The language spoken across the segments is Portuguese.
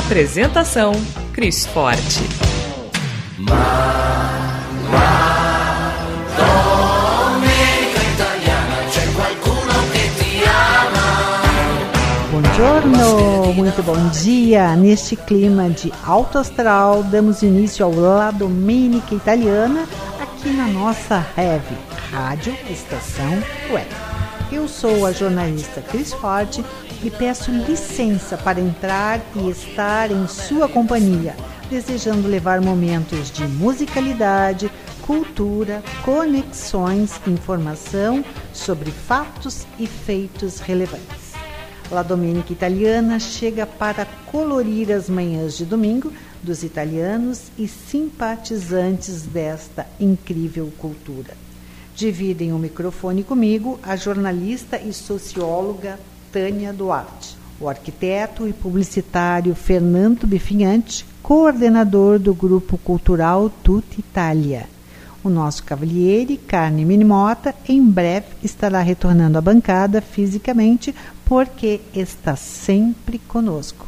Apresentação: Cris Forte. Buongiorno, muito bom dia. Neste clima de alto astral, damos início ao La Domenica Italiana aqui na nossa Heavy Rádio Estação Web. Eu sou a jornalista Cris Forte e peço licença para entrar e estar em sua companhia, desejando levar momentos de musicalidade, cultura, conexões, informação sobre fatos e feitos relevantes. La Domenica Italiana chega para colorir as manhãs de domingo dos italianos e simpatizantes desta incrível cultura. Dividem o microfone comigo a jornalista e socióloga Tânia Duarte, o arquiteto e publicitário Fernando Bifinhante, coordenador do Grupo Cultural Tutta Itália. O nosso cavalheiro, Carne Minimota, em breve estará retornando à bancada fisicamente, porque está sempre conosco.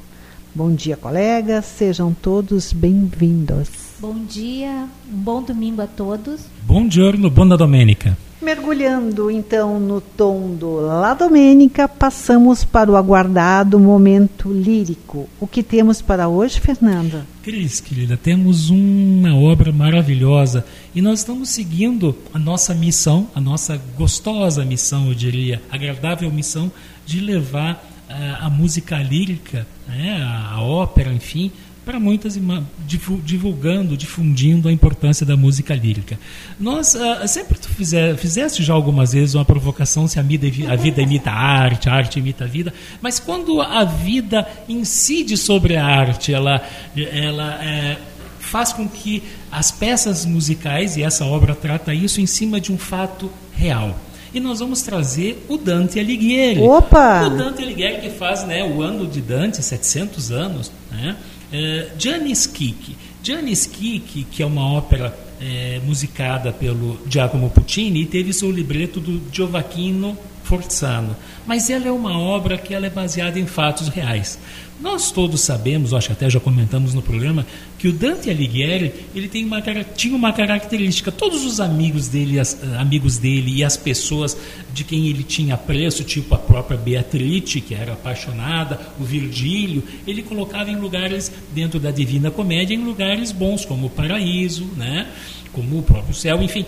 Bom dia, colegas, sejam todos bem-vindos. Bom dia, um bom domingo a todos. Bom giorno, buona domenica. Mergulhando então no tom do La Domênica, passamos para o aguardado momento lírico. O que temos para hoje, Fernanda? Cris, querida, temos uma obra maravilhosa e nós estamos seguindo a nossa missão, a nossa gostosa missão, eu diria, agradável missão de levar uh, a música lírica, né, a, a ópera, enfim, para muitas divulgando, difundindo a importância da música lírica. Nós uh, sempre tu fizer, fizeste já algumas vezes uma provocação se a vida, a vida imita a arte, a arte imita a vida, mas quando a vida incide sobre a arte, ela, ela é, faz com que as peças musicais, e essa obra trata isso em cima de um fato real. E nós vamos trazer o Dante Alighieri. Opa! O Dante Alighieri que faz né, o ano de Dante, 700 anos, né? Uh, Giannis Kik. Giannis Kik, que é uma ópera é, musicada pelo Giacomo Puccini, teve seu libreto do Giovacchino Forzano. Mas ela é uma obra que ela é baseada em fatos reais. Nós todos sabemos, acho que até já comentamos no programa, que o Dante Alighieri ele tem uma, tinha uma característica. Todos os amigos dele, as, amigos dele e as pessoas de quem ele tinha preço, tipo a própria Beatrice, que era apaixonada, o Virgílio, ele colocava em lugares dentro da Divina Comédia, em lugares bons, como o paraíso, né? como o próprio céu, enfim.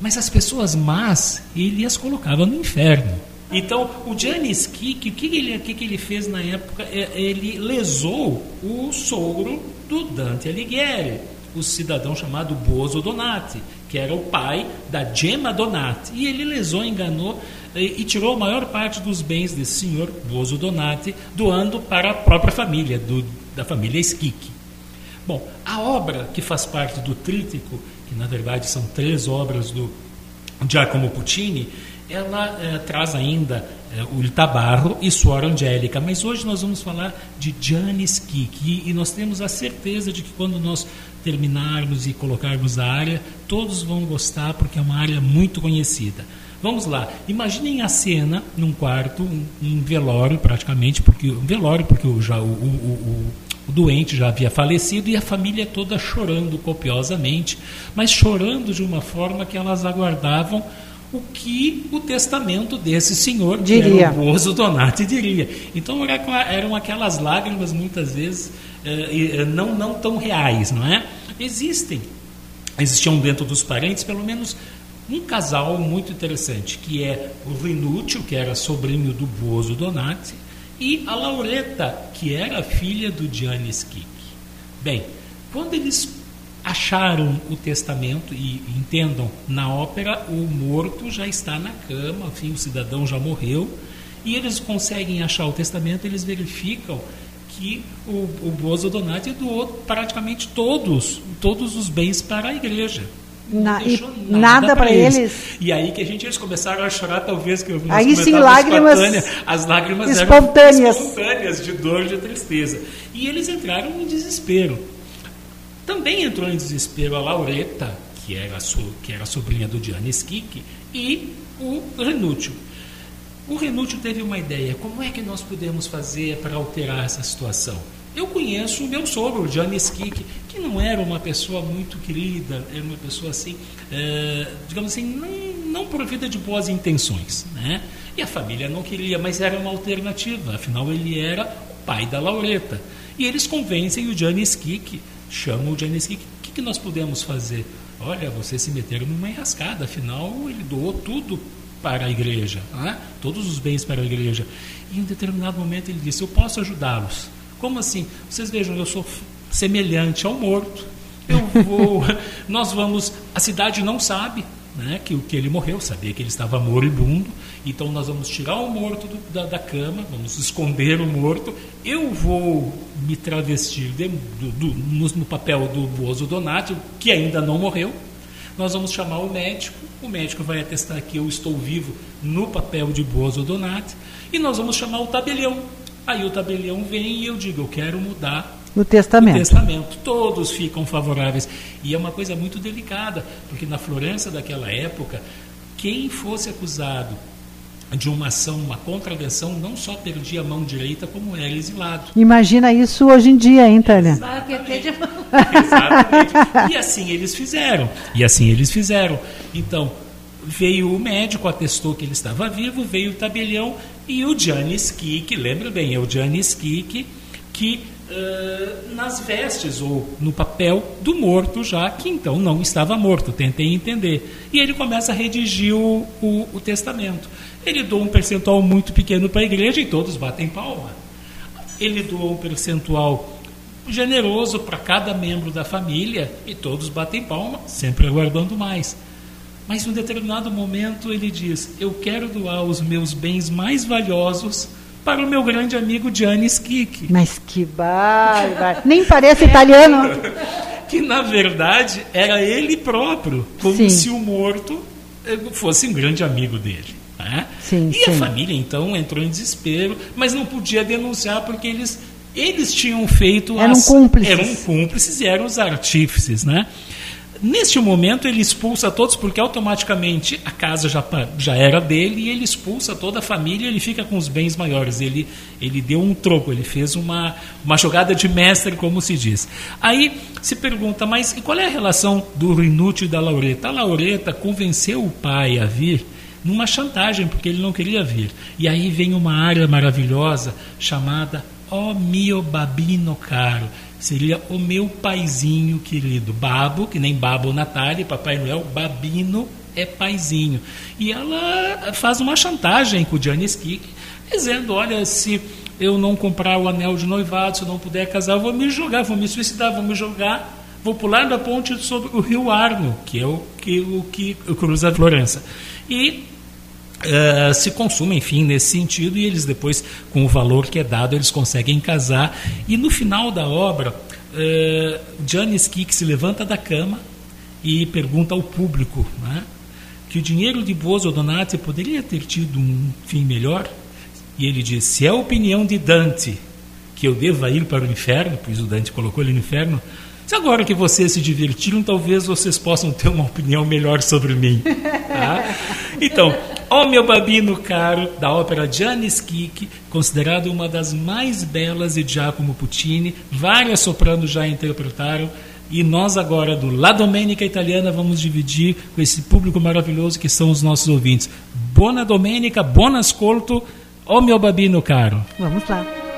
Mas as pessoas más, ele as colocava no inferno. Então, o Giannis Kik, o que ele, que, que ele fez na época? É, ele lesou o sogro do Dante Alighieri, o cidadão chamado Bozo Donati, que era o pai da Gemma Donati. E ele lesou, enganou e, e tirou a maior parte dos bens desse senhor, Bozo Donati, doando para a própria família, do, da família Skik. Bom, a obra que faz parte do trítico, que na verdade são três obras do Giacomo Puccini, ela é, traz ainda é, o Tabarro e Suor Angélica, mas hoje nós vamos falar de Janis Kik e, e nós temos a certeza de que quando nós terminarmos e colocarmos a área, todos vão gostar porque é uma área muito conhecida. Vamos lá, imaginem a cena num quarto, um, um velório praticamente, porque um velório porque o, já, o, o, o o doente já havia falecido e a família toda chorando copiosamente, mas chorando de uma forma que elas aguardavam o que o testamento desse senhor, diria. que o Bozo Donati, diria. Então eram aquelas lágrimas, muitas vezes, eh, eh, não, não tão reais, não é? Existem, existiam dentro dos parentes, pelo menos um casal muito interessante, que é o Rinúcio, que era sobrinho do Bozo Donati, e a Laureta, que era filha do Giannis Kik. Bem, quando eles acharam o testamento e entendam, na ópera o morto já está na cama, enfim, o cidadão já morreu E eles conseguem achar o testamento, eles verificam que o, o Bozo Donati doou praticamente todos, todos os bens para a igreja. Na, e nada, para eles. eles. E aí que a gente eles começaram a chorar, talvez que eu Aí sim, lágrimas as lágrimas espontâneas. eram espontâneas de dor, de tristeza. E eles entraram em desespero. Também entrou em desespero a Laureta, que era que era sobrinha do Giannis Kik, e o Renúcio. O Renúcio teve uma ideia: como é que nós podemos fazer para alterar essa situação? Eu conheço o meu sogro, Giannis Kik, que não era uma pessoa muito querida, era uma pessoa assim, é, digamos assim, não, não provida de boas intenções. Né? E a família não queria, mas era uma alternativa, afinal ele era o pai da Laureta. E eles convencem o Giannis Kik, chamam o Kik, o que, que nós podemos fazer? Olha, vocês se meteram numa enrascada, afinal ele doou tudo para a igreja, né? todos os bens para a igreja. E em um determinado momento ele disse: Eu posso ajudá-los. Como assim? Vocês vejam, eu sou semelhante ao morto. Eu vou. nós vamos. A cidade não sabe né, que, que ele morreu, sabia que ele estava moribundo. Então nós vamos tirar o morto do, da, da, cama, vamos esconder o morto. Eu vou me travestir de, do, do, no, no, papel do Bozo Donati, que ainda não morreu. Nós vamos chamar o médico. O médico vai atestar que eu estou vivo no papel de Bozo Donati. E nós vamos chamar o tabelião Aí o tabelião vem e eu digo, eu quero mudar o testamento. o testamento. Todos ficam favoráveis. E é uma coisa muito delicada, porque na Florença daquela época, quem fosse acusado de uma ação, uma contravenção, não só perdia a mão direita, como era exilado. Imagina isso hoje em dia, hein, Tânia? Exatamente. Exatamente. E assim eles fizeram. E assim eles fizeram. Então, veio o médico, atestou que ele estava vivo, veio o tabelião e o Giannis Kik, lembra bem, é o Giannis Kik que nas vestes ou no papel do morto já, que então não estava morto, tentei entender. E ele começa a redigir o, o, o testamento. Ele doa um percentual muito pequeno para a igreja e todos batem palma. Ele doou um percentual generoso para cada membro da família e todos batem palma, sempre aguardando mais. Mas em um determinado momento ele diz: Eu quero doar os meus bens mais valiosos para o meu grande amigo Gianni Schicchi. Mas que bárbaro! Nem parece italiano. que na verdade era ele próprio, como sim. se o morto eh, fosse um grande amigo dele. Né? Sim, e sim. a família então entrou em desespero, mas não podia denunciar porque eles, eles tinham feito. Eram as, cúmplices. Eram cúmplices e eram os artífices. Né? Neste momento, ele expulsa todos, porque automaticamente a casa já, já era dele, e ele expulsa toda a família ele fica com os bens maiores. Ele, ele deu um troco, ele fez uma, uma jogada de mestre, como se diz. Aí se pergunta, mas qual é a relação do Rinuccio e da Laureta? A Laureta convenceu o pai a vir numa chantagem, porque ele não queria vir. E aí vem uma área maravilhosa chamada O mio babino caro seria o meu paizinho querido. Babo, que nem Babo Natália, Papai Noel, Babino é paizinho. E ela faz uma chantagem com o Giannis Kik, dizendo: olha, se eu não comprar o anel de noivado, se eu não puder casar, eu vou me jogar, vou me suicidar, vou me jogar, vou pular da ponte sobre o rio Arno, que é o que, o que cruza Florença. E Uh, se consuma, enfim, nesse sentido, e eles depois, com o valor que é dado, eles conseguem casar. E no final da obra, uh, Giannis Kik se levanta da cama e pergunta ao público né, que o dinheiro de Bozo Donati poderia ter tido um fim melhor. E ele diz: se é a opinião de Dante que eu deva ir para o inferno, pois o Dante colocou ele no inferno, se agora que vocês se divertiram, talvez vocês possam ter uma opinião melhor sobre mim. Tá? Então, Ó meu babino caro, da ópera Giannis Kik, considerado uma das mais belas de Giacomo Puccini, várias sopranos já interpretaram, e nós agora, do La Domenica Italiana, vamos dividir com esse público maravilhoso que são os nossos ouvintes. Buona Domenica, buon ascolto, ó meu babino caro. Vamos lá.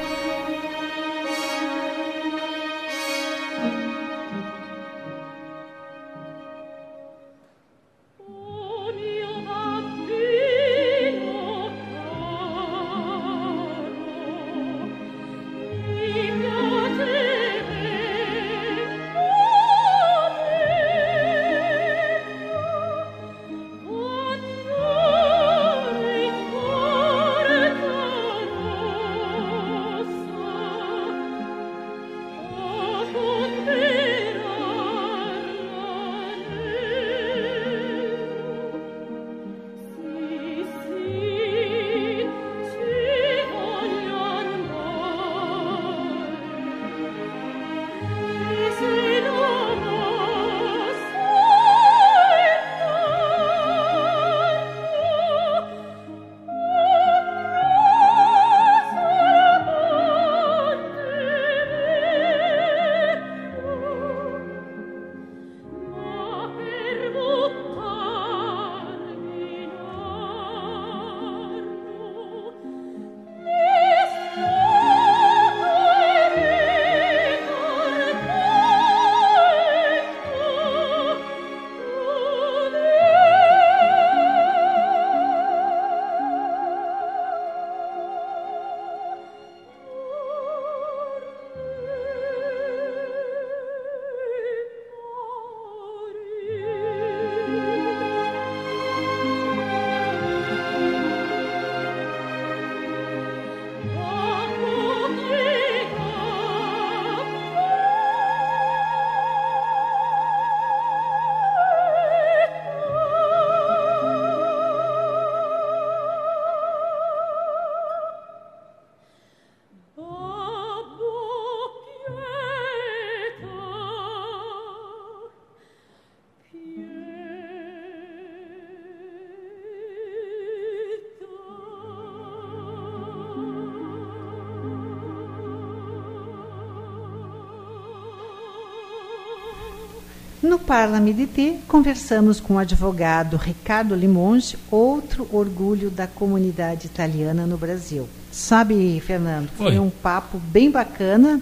No Parlamento conversamos com o advogado Ricardo Limonge, outro orgulho da comunidade italiana no Brasil. Sabe, Fernando, foi Oi. um papo bem bacana.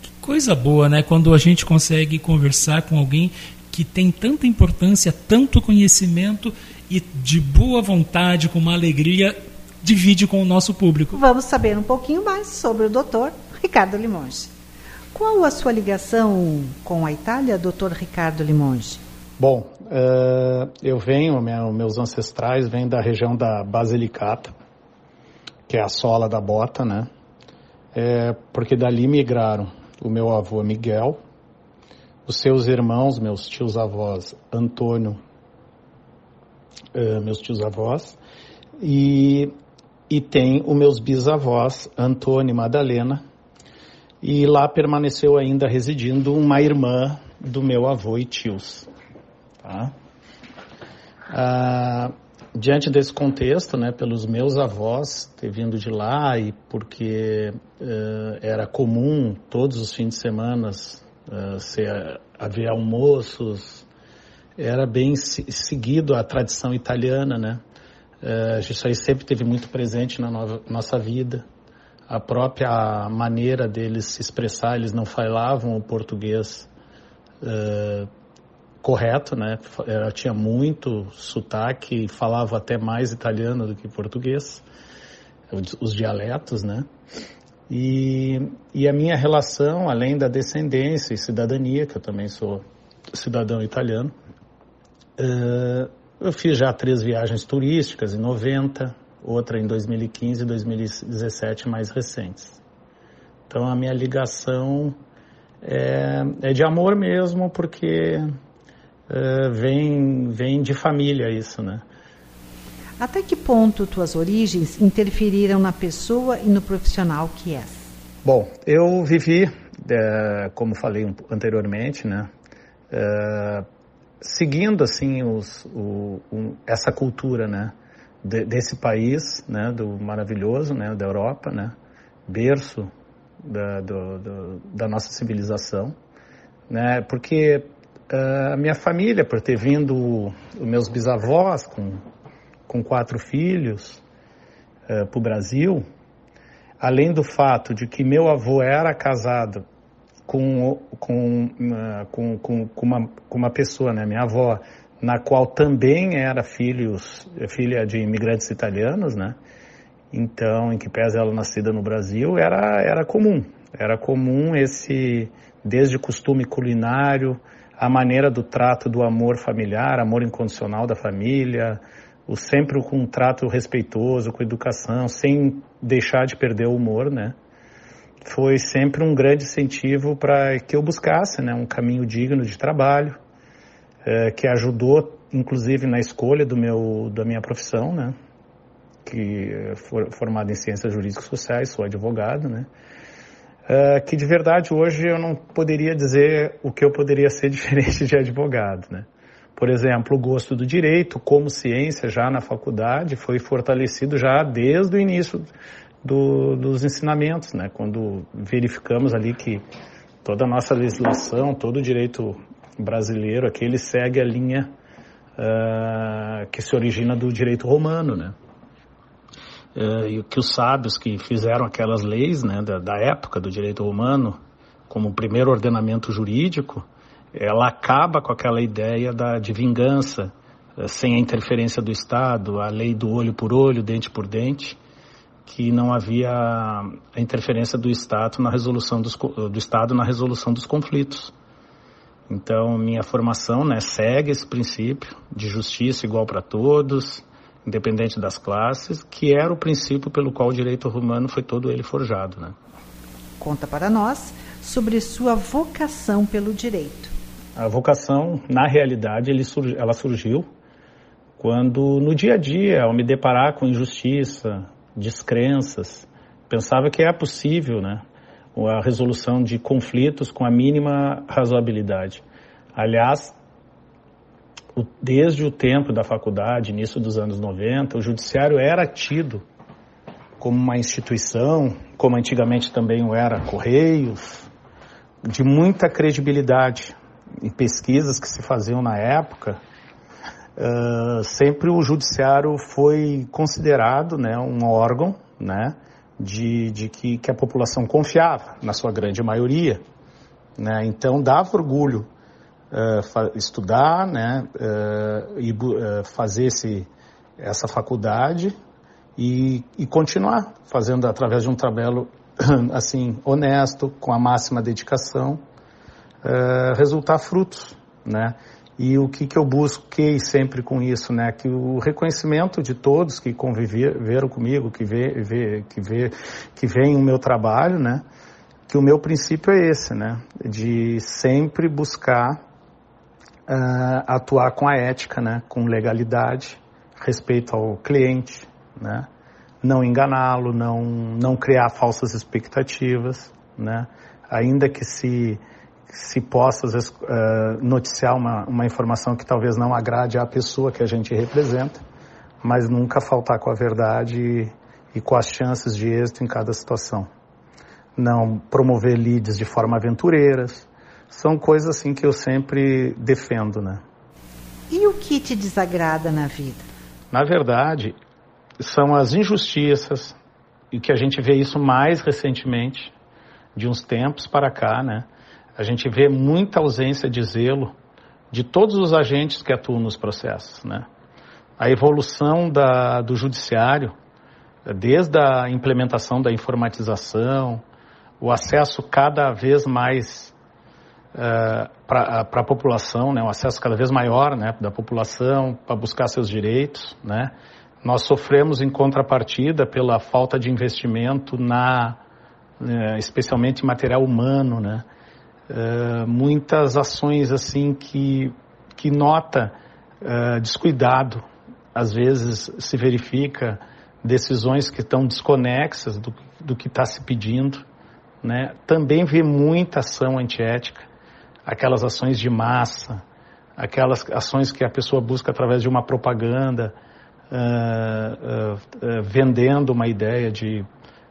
Que coisa boa, né? Quando a gente consegue conversar com alguém que tem tanta importância, tanto conhecimento e de boa vontade, com uma alegria, divide com o nosso público. Vamos saber um pouquinho mais sobre o doutor Ricardo Limonge. Qual a sua ligação com a Itália, doutor Ricardo Limonge? Bom, uh, eu venho, meu, meus ancestrais vêm da região da Basilicata, que é a sola da bota, né? É, porque dali migraram o meu avô Miguel, os seus irmãos, meus tios-avós Antônio, uh, meus tios-avós, e, e tem os meus bisavós Antônio e Madalena, e lá permaneceu ainda residindo uma irmã do meu avô e tios. Tá? Ah, diante desse contexto, né, pelos meus avós ter vindo de lá e porque uh, era comum todos os fins de semana uh, ser, haver almoços, era bem seguido a tradição italiana, né? Uh, isso aí sempre teve muito presente na nova, nossa vida a própria maneira deles se expressar, eles não falavam o português uh, correto, né? Ela tinha muito sotaque, falava até mais italiano do que português, os dialetos, né? E, e a minha relação, além da descendência e cidadania, que eu também sou cidadão italiano, uh, eu fiz já três viagens turísticas em 90, outra em 2015 e 2017 mais recentes. Então a minha ligação é, é de amor mesmo, porque é, vem, vem de família isso, né? Até que ponto tuas origens interferiram na pessoa e no profissional que és? Bom, eu vivi, é, como falei anteriormente, né, é, seguindo assim os, o, o, essa cultura, né, de, desse país, né, do maravilhoso, né, da Europa, né, berço da, do, do, da nossa civilização, né, porque uh, a minha família, por ter vindo os meus bisavós com, com quatro filhos uh, para o Brasil, além do fato de que meu avô era casado com, com, uh, com, com, com, uma, com uma pessoa, né, minha avó, na qual também era filhos, filha de imigrantes italianos, né? Então, em que pese ela nascida no Brasil, era, era comum. Era comum esse, desde costume culinário, a maneira do trato do amor familiar, amor incondicional da família, o sempre com um trato respeitoso, com educação, sem deixar de perder o humor, né? Foi sempre um grande incentivo para que eu buscasse, né, um caminho digno de trabalho, é, que ajudou, inclusive, na escolha do meu, da minha profissão, né? Que é for, formado em ciências jurídicas sociais, sou advogado, né? É, que de verdade hoje eu não poderia dizer o que eu poderia ser diferente de advogado, né? Por exemplo, o gosto do direito como ciência já na faculdade foi fortalecido já desde o início do, dos ensinamentos, né? Quando verificamos ali que toda a nossa legislação, todo o direito brasileiro aqui, ele segue a linha uh, que se origina do direito romano, né? Uh, e que os sábios que fizeram aquelas leis, né, da, da época do direito romano, como primeiro ordenamento jurídico, ela acaba com aquela ideia da, de vingança, uh, sem a interferência do Estado, a lei do olho por olho, dente por dente, que não havia a interferência do Estado na resolução dos, do Estado na resolução dos conflitos. Então, minha formação né, segue esse princípio de justiça igual para todos, independente das classes, que era o princípio pelo qual o direito romano foi todo ele forjado. Né? Conta para nós sobre sua vocação pelo direito. A vocação, na realidade, ela surgiu quando, no dia a dia, ao me deparar com injustiça, descrenças, pensava que é possível, né? A resolução de conflitos com a mínima razoabilidade. Aliás, desde o tempo da faculdade, início dos anos 90, o judiciário era tido como uma instituição, como antigamente também o era Correios, de muita credibilidade. em pesquisas que se faziam na época, uh, sempre o judiciário foi considerado né, um órgão né, de, de que, que a população confiava, na sua grande maioria. Né? Então dava orgulho uh, estudar né, uh, e uh, fazer esse, essa faculdade e, e, continuar fazendo através de um trabalho assim honesto, com a máxima dedicação, resultar frutos, né? E o que, que eu busquei sempre com isso, né? Que o reconhecimento de todos que conviveram comigo, que vê, vê, que vê, que veem o meu trabalho, né? Que o meu princípio é esse, né? De sempre buscar uh, atuar com a ética, né? Com legalidade, respeito ao cliente, né? Não enganá-lo, não, não criar falsas expectativas, né? Ainda que se se possa, às vezes, uh, noticiar uma, uma informação que talvez não agrade à pessoa que a gente representa, mas nunca faltar com a verdade e, e com as chances de êxito em cada situação. Não promover leads de forma aventureiras, são coisas assim que eu sempre defendo, né? E o que te desagrada na vida? Na verdade, são as injustiças, e que a gente vê isso mais recentemente, de uns tempos para cá, né? A gente vê muita ausência de zelo de todos os agentes que atuam nos processos. Né? A evolução da, do judiciário, desde a implementação da informatização, o acesso cada vez mais uh, eh, para a população, né? um acesso cada vez maior né? da população para buscar seus direitos. Né? Nós sofremos em contrapartida pela falta de investimento na, uh, especialmente em material humano, né? Uh, muitas ações assim que, que nota uh, descuidado, às vezes se verifica decisões que estão desconexas do, do que está se pedindo, né? Também vê muita ação antiética, aquelas ações de massa, aquelas ações que a pessoa busca através de uma propaganda, uh, vendendo uma ideia de,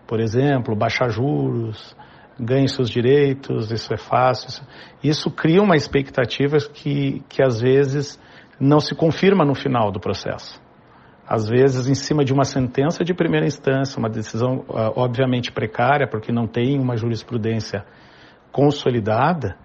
por exemplo, baixar juros, ganhe seus direitos, isso é fácil. Isso cria uma expectativa que, que às vezes não se confirma no final do processo. Às vezes, em cima de uma sentença de primeira instância, uma decisão uh, obviamente precária, porque não tem uma jurisprudência consolidada,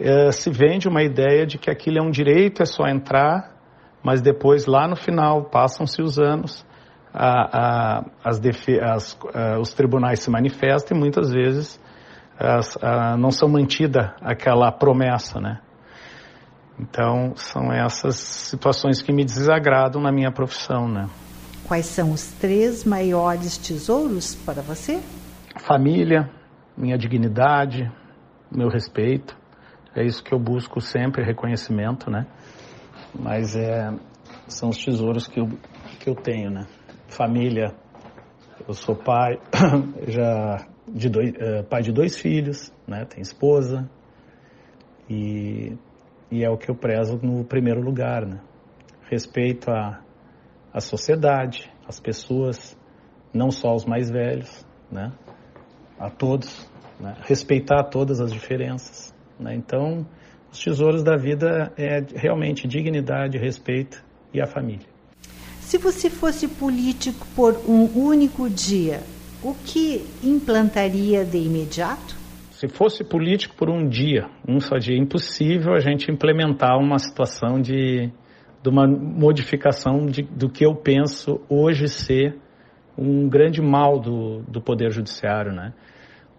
uh, se vende uma ideia de que aquilo é um direito, é só entrar, mas depois, lá no final, passam-se os anos, a, a, as, as, uh, os tribunais se manifestam e muitas vezes não são mantida aquela promessa, né? Então, são essas situações que me desagradam na minha profissão, né? Quais são os três maiores tesouros para você? Família, minha dignidade, meu respeito. É isso que eu busco sempre, reconhecimento, né? Mas é, são os tesouros que eu, que eu tenho, né? Família, eu sou pai, já de dois, uh, pai de dois filhos, né? Tem esposa e, e é o que eu prezo no primeiro lugar, né? Respeito à, à sociedade, às pessoas, não só os mais velhos, né? A todos, né? respeitar todas as diferenças, né? Então, os tesouros da vida é realmente dignidade, respeito e a família. Se você fosse político por um único dia, o que implantaria de imediato? Se fosse político por um dia, um só dia, é impossível a gente implementar uma situação de, de uma modificação de, do que eu penso hoje ser um grande mal do, do Poder Judiciário, né?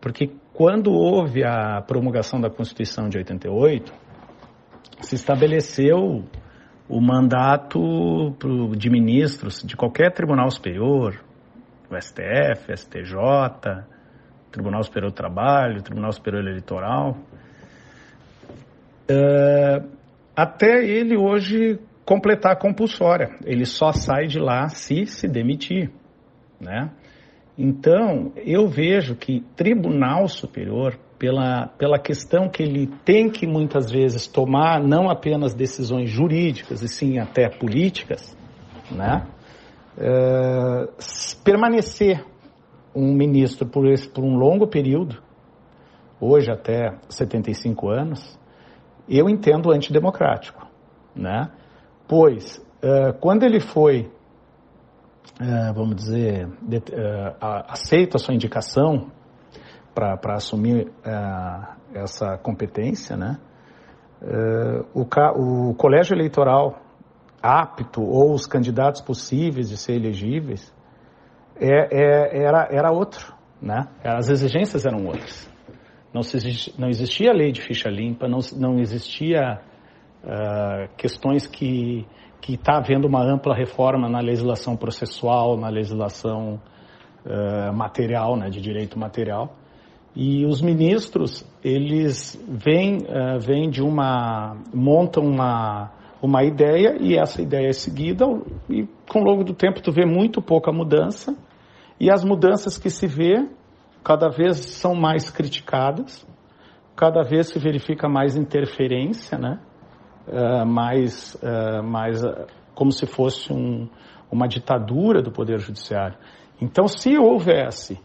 Porque quando houve a promulgação da Constituição de 88, se estabeleceu o mandato de ministros de qualquer tribunal superior, o STF, STJ, Tribunal Superior do Trabalho, Tribunal Superior Eleitoral, é, até ele hoje completar a compulsória. Ele só sai de lá se se demitir, né? Então, eu vejo que Tribunal Superior, pela, pela questão que ele tem que muitas vezes tomar não apenas decisões jurídicas, e sim até políticas, né? É, permanecer um ministro por, esse, por um longo período, hoje até 75 anos, eu entendo antidemocrático, né? Pois, uh, quando ele foi, uh, vamos dizer, de, uh, aceito a sua indicação para assumir essa competência, né? O, o, colégio eleitoral apto ou os candidatos possíveis de ser elegíveis é, é, era, era outro, né? As exigências eram outras. Não, se, não existia lei de ficha limpa, não, não existia uh, questões que que está havendo uma ampla reforma na legislação processual, na legislação uh, material, né, de direito material. E os ministros, eles vêm, uh, vêm de uma, montam uma, uma ideia e essa ideia é seguida e com o longo do tempo tu vê muito pouca mudança e as mudanças que se vê cada vez são mais criticadas, cada vez se verifica mais interferência, né? Uh, mais, uh, mais uh, como se fosse um, uma ditadura do Poder Judiciário. Então, se houvesse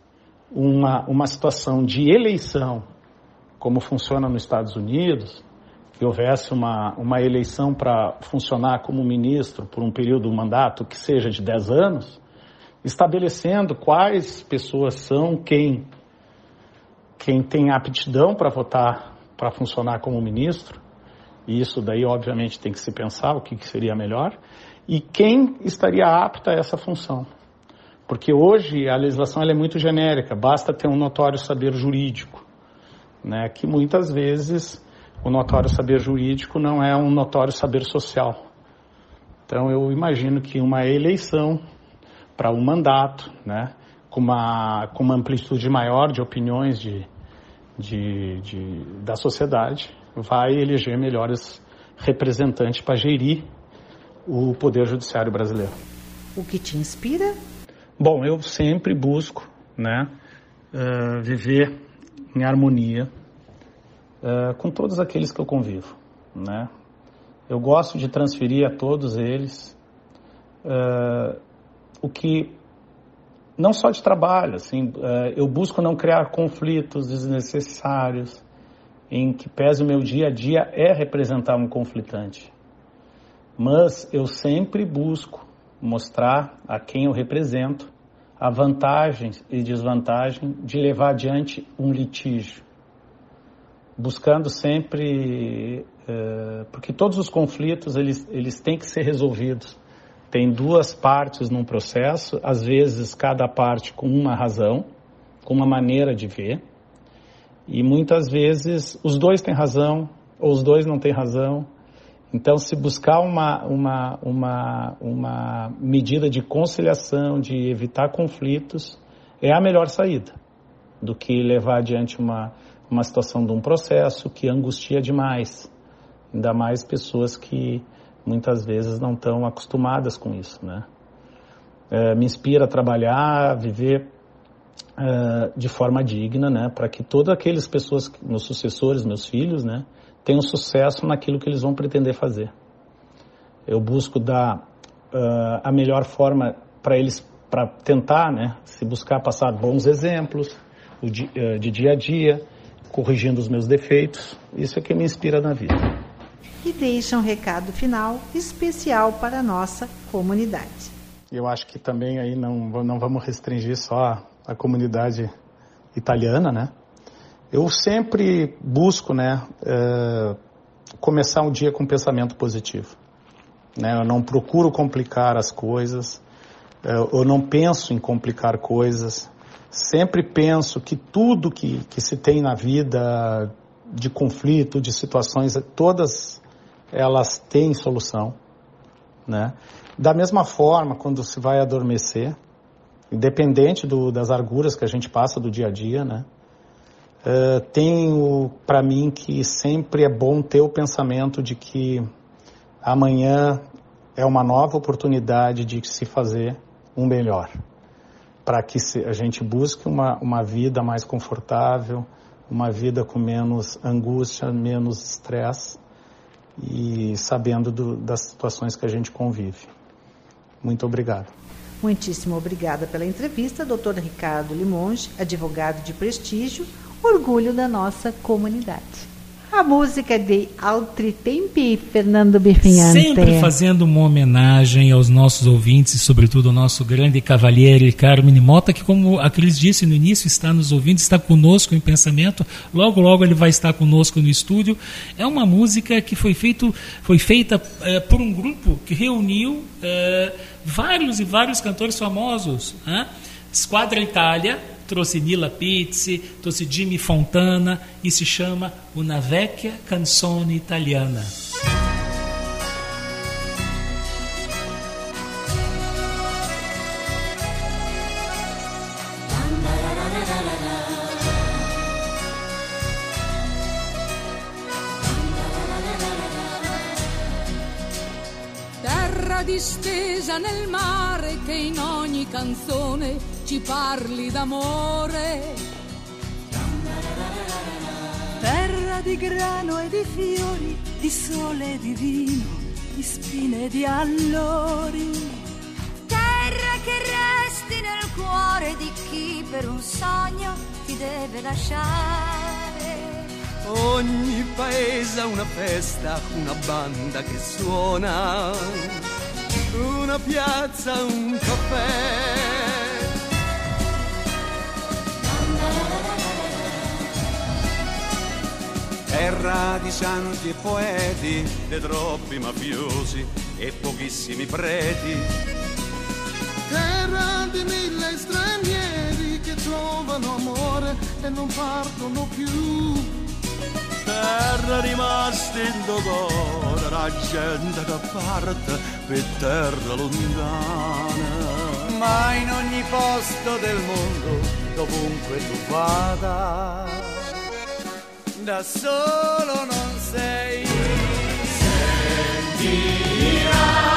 uma, uma situação de eleição, como funciona nos Estados Unidos, que houvesse uma, uma eleição para funcionar como ministro por um período, um mandato que seja de 10 anos, estabelecendo quais pessoas são quem, quem tem aptidão para votar, para funcionar como ministro, e isso daí obviamente tem que se pensar o que, que seria melhor, e quem estaria apta a essa função. Porque hoje a legislação é muito genérica, basta ter um notório saber jurídico, né, que muitas vezes o notório saber jurídico não é um notório saber social. Então eu imagino que uma eleição para um mandato, né, com uma, com uma amplitude maior de opiniões de, de, de da sociedade, vai eleger melhores representantes para gerir o Poder Judiciário brasileiro. O que te inspira? Bom, eu sempre busco né, uh, viver em harmonia uh, com todos aqueles que eu convivo. Né? Eu gosto de transferir a todos eles uh, o que não só de trabalho, assim, eh, eu busco não criar conflitos desnecessários, em que pese o meu dia a dia é representar um conflitante. Mas eu sempre busco mostrar a quem eu represento a vantagem e desvantagem de levar adiante um litígio, buscando sempre, uh, porque todos os conflitos eles, eles têm que ser resolvidos tem duas partes num processo, às vezes cada parte com uma razão, com uma maneira de ver, e muitas vezes os dois têm razão ou os dois não têm razão. Então, se buscar uma, uma, uma, uma medida de conciliação, de evitar conflitos, é a melhor saída do que levar adiante uma, uma situação de um processo que angustia demais, ainda mais pessoas que muitas vezes não estão acostumadas com isso, né? É, me inspira a trabalhar, a viver é, de forma digna, né? Para que todas aquelas pessoas, meus sucessores, meus filhos, né? Tenham sucesso naquilo que eles vão pretender fazer. Eu busco dar uh, a melhor forma para eles, para tentar, né? Se buscar passar bons exemplos de, uh, de dia a dia, corrigindo os meus defeitos. Isso é que me inspira na vida e deixa um recado final especial para a nossa comunidade. Eu acho que também aí não, não vamos restringir só a comunidade italiana, né? Eu sempre busco, né, é, começar um dia com um pensamento positivo. Né? Eu não procuro complicar as coisas, é, eu não penso em complicar coisas. Sempre penso que tudo que, que se tem na vida de conflito, de situações, todas elas têm solução, né? Da mesma forma, quando se vai adormecer, independente do, das arguras que a gente passa do dia a dia, né? Uh, tenho para mim que sempre é bom ter o pensamento de que amanhã é uma nova oportunidade de se fazer um melhor, para que a gente busque uma, uma vida mais confortável, uma vida com menos angústia, menos estresse e sabendo do, das situações que a gente convive. Muito obrigado. Muitíssimo obrigada pela entrevista, doutor Ricardo Limonge, advogado de prestígio, orgulho da nossa comunidade. A música de Altri Tempi, Fernando Bifinhante. Sempre fazendo uma homenagem aos nossos ouvintes e, sobretudo, ao nosso grande cavalheiro Carmine Mota, que, como a Cris disse no início, está nos ouvindo, está conosco em pensamento. Logo, logo ele vai estar conosco no estúdio. É uma música que foi, feito, foi feita é, por um grupo que reuniu é, vários e vários cantores famosos. Né? Squadra Itália, trouxe Nila Pizzi, trouxe Jimmy Fontana e se chama Una Vecchia Canzone Italiana. Distesa nel mare che in ogni canzone ci parli d'amore. Terra di grano e di fiori, di sole e di vino, di spine e di allori. Terra che resti nel cuore di chi per un sogno ti deve lasciare. Ogni paese ha una festa, una banda che suona, una piazza, un caffè terra di santi e poeti, dei troppi mafiosi e pochissimi preti. Terra di mille stranieri che trovano amore e non partono più. Terra rimasta in dolore, la gente che parte per terra lontana. Ma in ogni posto del mondo, dovunque tu vada da solo non sei. Sentirai.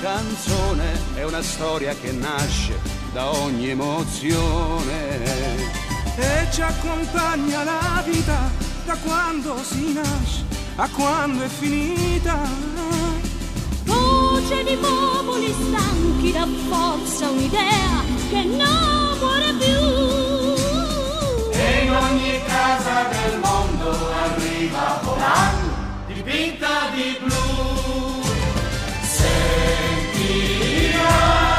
Canzone? È una storia che nasce da ogni emozione. E ci accompagna la vita da quando si nasce a quando è finita. Voce di popoli stanchi da forza un'idea che non muore più. E in ogni casa del mondo arriva volando, dipinta di blu. Lord.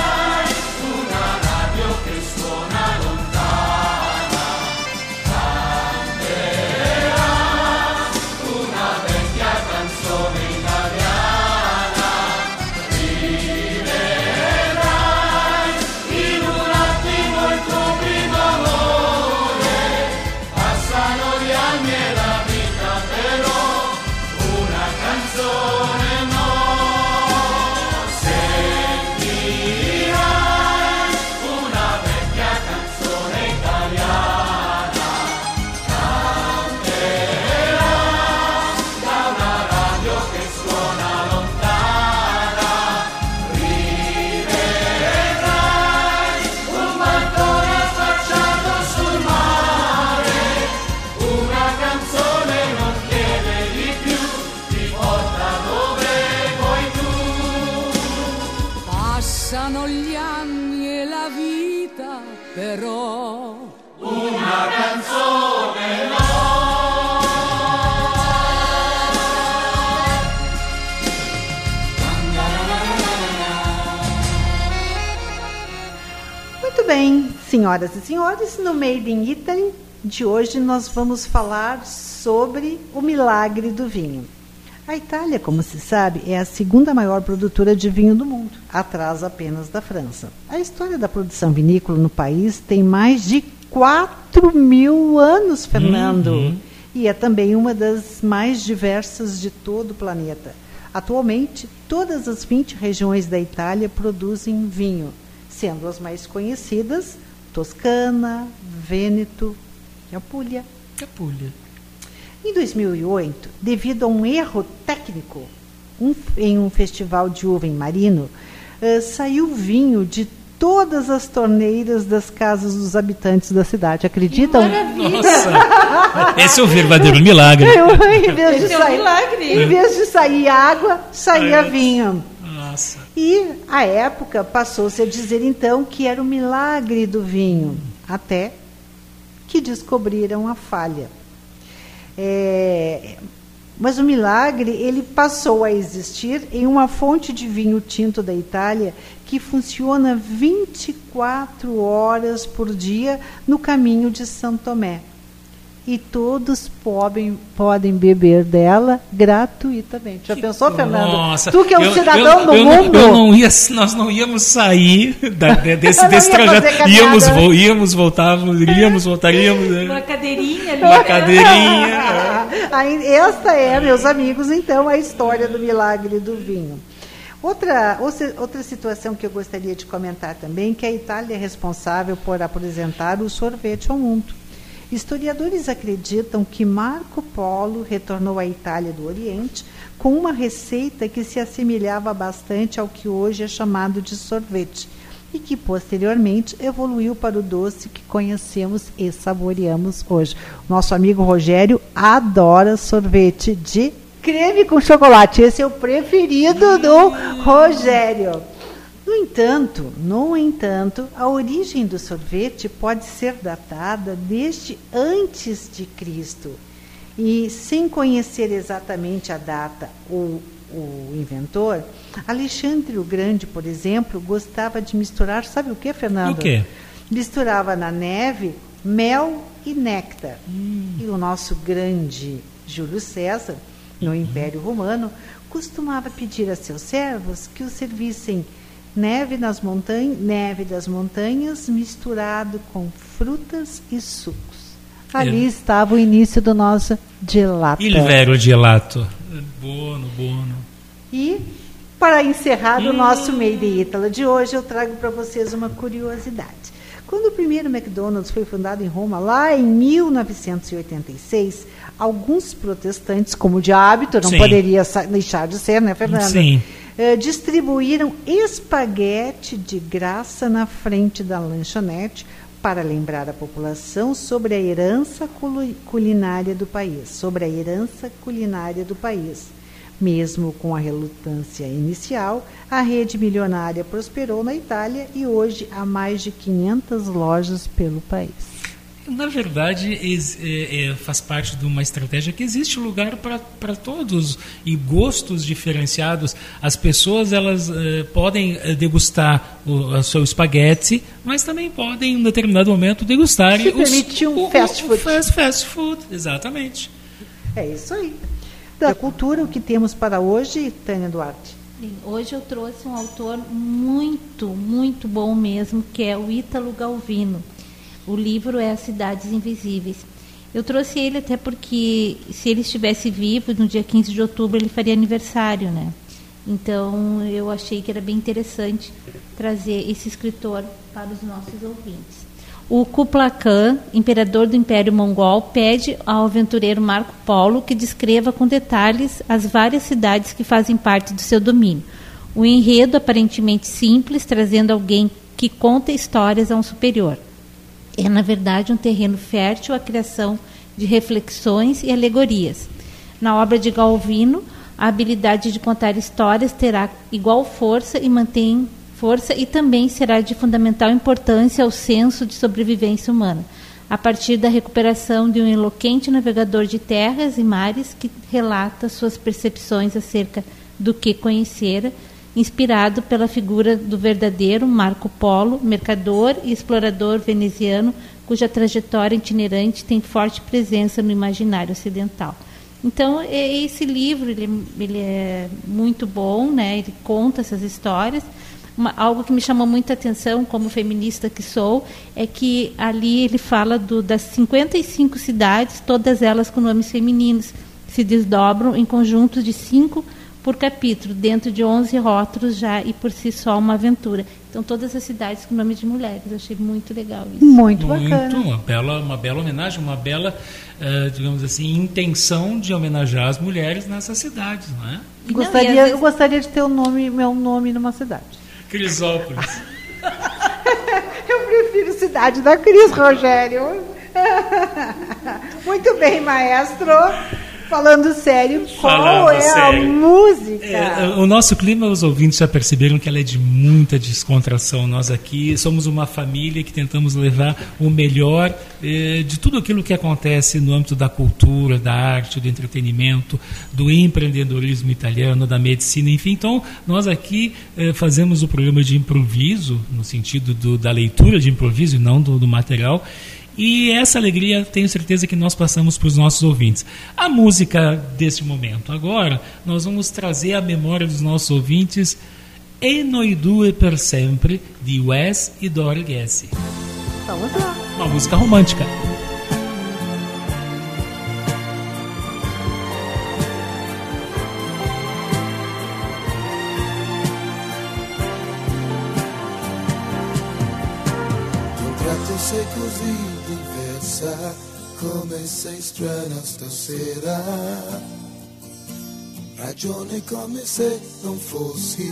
Senhoras e senhores, no Made in Italy de hoje nós vamos falar sobre o milagre do vinho. A Itália, como se sabe, é a segunda maior produtora de vinho do mundo, atrás apenas da França. A história da produção vinícola no país tem mais de 4 mil anos, Fernando, uhum. e é também uma das mais diversas de todo o planeta. Atualmente, todas as 20 regiões da Itália produzem vinho, sendo as mais conhecidas Toscana, Vêneto e Apulia. Apulia. Em 2008, devido a um erro técnico um, em um festival de uva em Marino, uh, saiu vinho de todas as torneiras das casas dos habitantes da cidade. Acreditam? Nossa! Esse é o verdadeiro milagre. em, vez de sair, é um milagre. em vez de sair água, saía vinho. E a época passou-se a dizer então que era o milagre do vinho, até que descobriram a falha. É, mas o milagre ele passou a existir em uma fonte de vinho tinto da Itália que funciona 24 horas por dia no caminho de São Tomé. E todos podem, podem beber dela gratuitamente. Já pensou, Fernando? Nossa, tu que é um eu, cidadão eu, do eu mundo. Não, eu não ia, nós não íamos sair da, desse, desse ia trajeto. Íamos, vo, íamos, voltávamos, iríamos, voltaríamos. Uma cadeirinha ali. Uma cadeirinha. Aí, Esta é, meus amigos, então, a história do milagre do vinho. Outra, outra situação que eu gostaria de comentar também, que a Itália é responsável por apresentar o sorvete ao mundo. Historiadores acreditam que Marco Polo retornou à Itália do Oriente com uma receita que se assemelhava bastante ao que hoje é chamado de sorvete e que posteriormente evoluiu para o doce que conhecemos e saboreamos hoje. Nosso amigo Rogério adora sorvete de creme com chocolate. Esse é o preferido do Rogério. No entanto, no entanto, a origem do sorvete pode ser datada desde antes de Cristo. E sem conhecer exatamente a data ou o inventor, Alexandre o Grande, por exemplo, gostava de misturar, sabe o que, Fernando? O quê? Misturava na neve mel e néctar. Hum. E o nosso grande Júlio César, no Império Romano, costumava pedir a seus servos que o servissem neve nas montanhas, neve das montanhas misturado com frutas e sucos. Ali é. estava o início do nosso gelato. Il vero gelato. Bono, bono. E para encerrar hum. o nosso Made in Italy de hoje, eu trago para vocês uma curiosidade. Quando o primeiro McDonald's foi fundado em Roma, lá em 1986, alguns protestantes, como de hábito, não Sim. poderia deixar de ser, né, Fernanda? Sim. Eh, distribuíram espaguete de graça na frente da lanchonete para lembrar a população sobre a herança culinária do país, sobre a herança culinária do país. Mesmo com a relutância inicial, a rede milionária prosperou na Itália e hoje há mais de 500 lojas pelo país. Na verdade, é, é, faz parte de uma estratégia que existe lugar para todos e gostos diferenciados. As pessoas elas é, podem é, degustar o, o seu espaguete, mas também podem, em determinado momento, degustar Se permitir um o, fast food. O fast, fast food, exatamente. É isso aí. Da cultura, o que temos para hoje, Tânia Duarte? Hoje eu trouxe um autor muito, muito bom mesmo, que é o Ítalo Galvino. O livro é As Cidades Invisíveis. Eu trouxe ele até porque, se ele estivesse vivo, no dia 15 de outubro ele faria aniversário, né? Então, eu achei que era bem interessante trazer esse escritor para os nossos ouvintes. O Kublai Khan, imperador do Império Mongol, pede ao aventureiro Marco Polo que descreva com detalhes as várias cidades que fazem parte do seu domínio. O enredo aparentemente simples, trazendo alguém que conta histórias a um superior é, na verdade, um terreno fértil à criação de reflexões e alegorias. Na obra de Galvino, a habilidade de contar histórias terá igual força e mantém força e também será de fundamental importância ao senso de sobrevivência humana, a partir da recuperação de um eloquente navegador de terras e mares que relata suas percepções acerca do que conhecera inspirado pela figura do verdadeiro Marco Polo, mercador e explorador veneziano, cuja trajetória itinerante tem forte presença no imaginário ocidental. Então, esse livro ele, ele é muito bom, né? ele conta essas histórias. Uma, algo que me chamou muita atenção, como feminista que sou, é que ali ele fala do, das 55 cidades, todas elas com nomes femininos, se desdobram em conjuntos de cinco por capítulo, dentro de 11 rótulos já e por si só uma aventura. Então todas as cidades com nome de mulheres. Eu achei muito legal isso. Muito bacana. Muito, uma bela, uma bela homenagem, uma bela, uh, digamos assim, intenção de homenagear as mulheres nessas cidades, não é? Gostaria, não, vezes... Eu gostaria de ter o nome, meu nome numa cidade. Crisópolis. eu prefiro cidade da Cris, Rogério. Muito bem, maestro. Falando sério, qual Falando é sério. a música? É, o nosso clima, os ouvintes já perceberam que ela é de muita descontração. Nós aqui somos uma família que tentamos levar o melhor eh, de tudo aquilo que acontece no âmbito da cultura, da arte, do entretenimento, do empreendedorismo italiano, da medicina, enfim. Então, nós aqui eh, fazemos o programa de improviso, no sentido do, da leitura de improviso e não do, do material. E essa alegria tenho certeza que nós passamos para os nossos ouvintes. A música desse momento agora, nós vamos trazer à memória dos nossos ouvintes E Noi Due Per Sempre, de Wes e Dori Gessi. Vamos lá. Uma música romântica. Come sei strana stasera. Ragione come se non fossi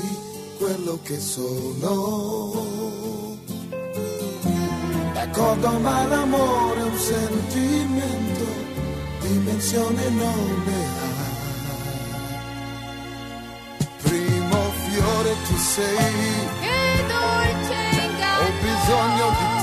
quello che sono. D'accordo ma l'amore è un sentimento, dimensione non ne ha. Primo fiore tu sei, che dolce inganno, ho bisogno di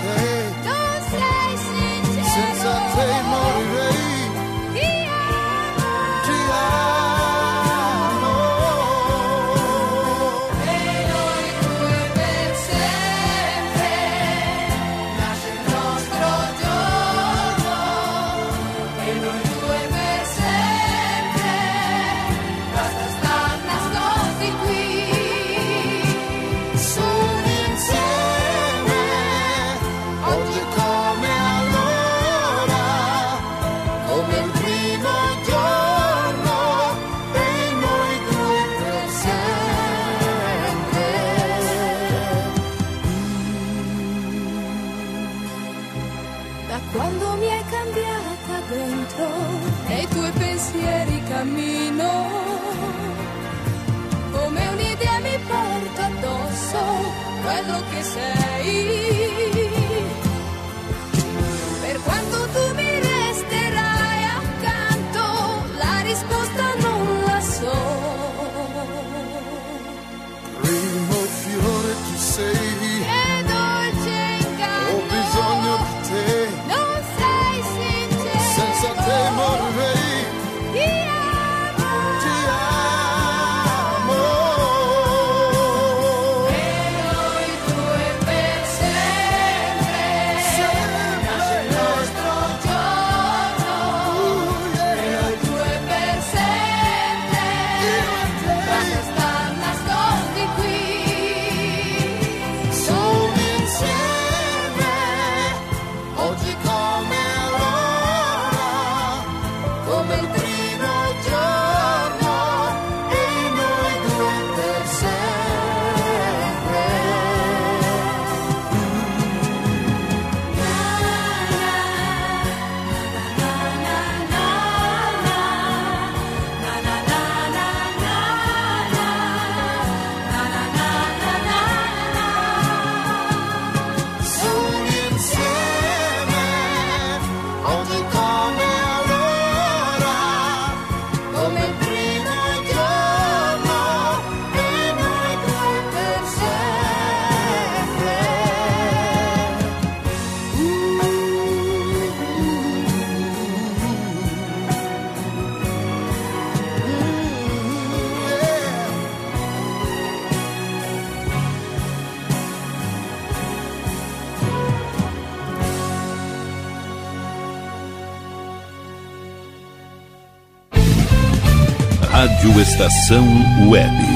Estação Web.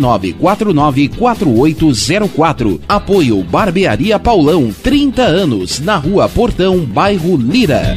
51999494804. Apoio Barbearia Paulão, 30 anos, na Rua Portão, bairro Lira.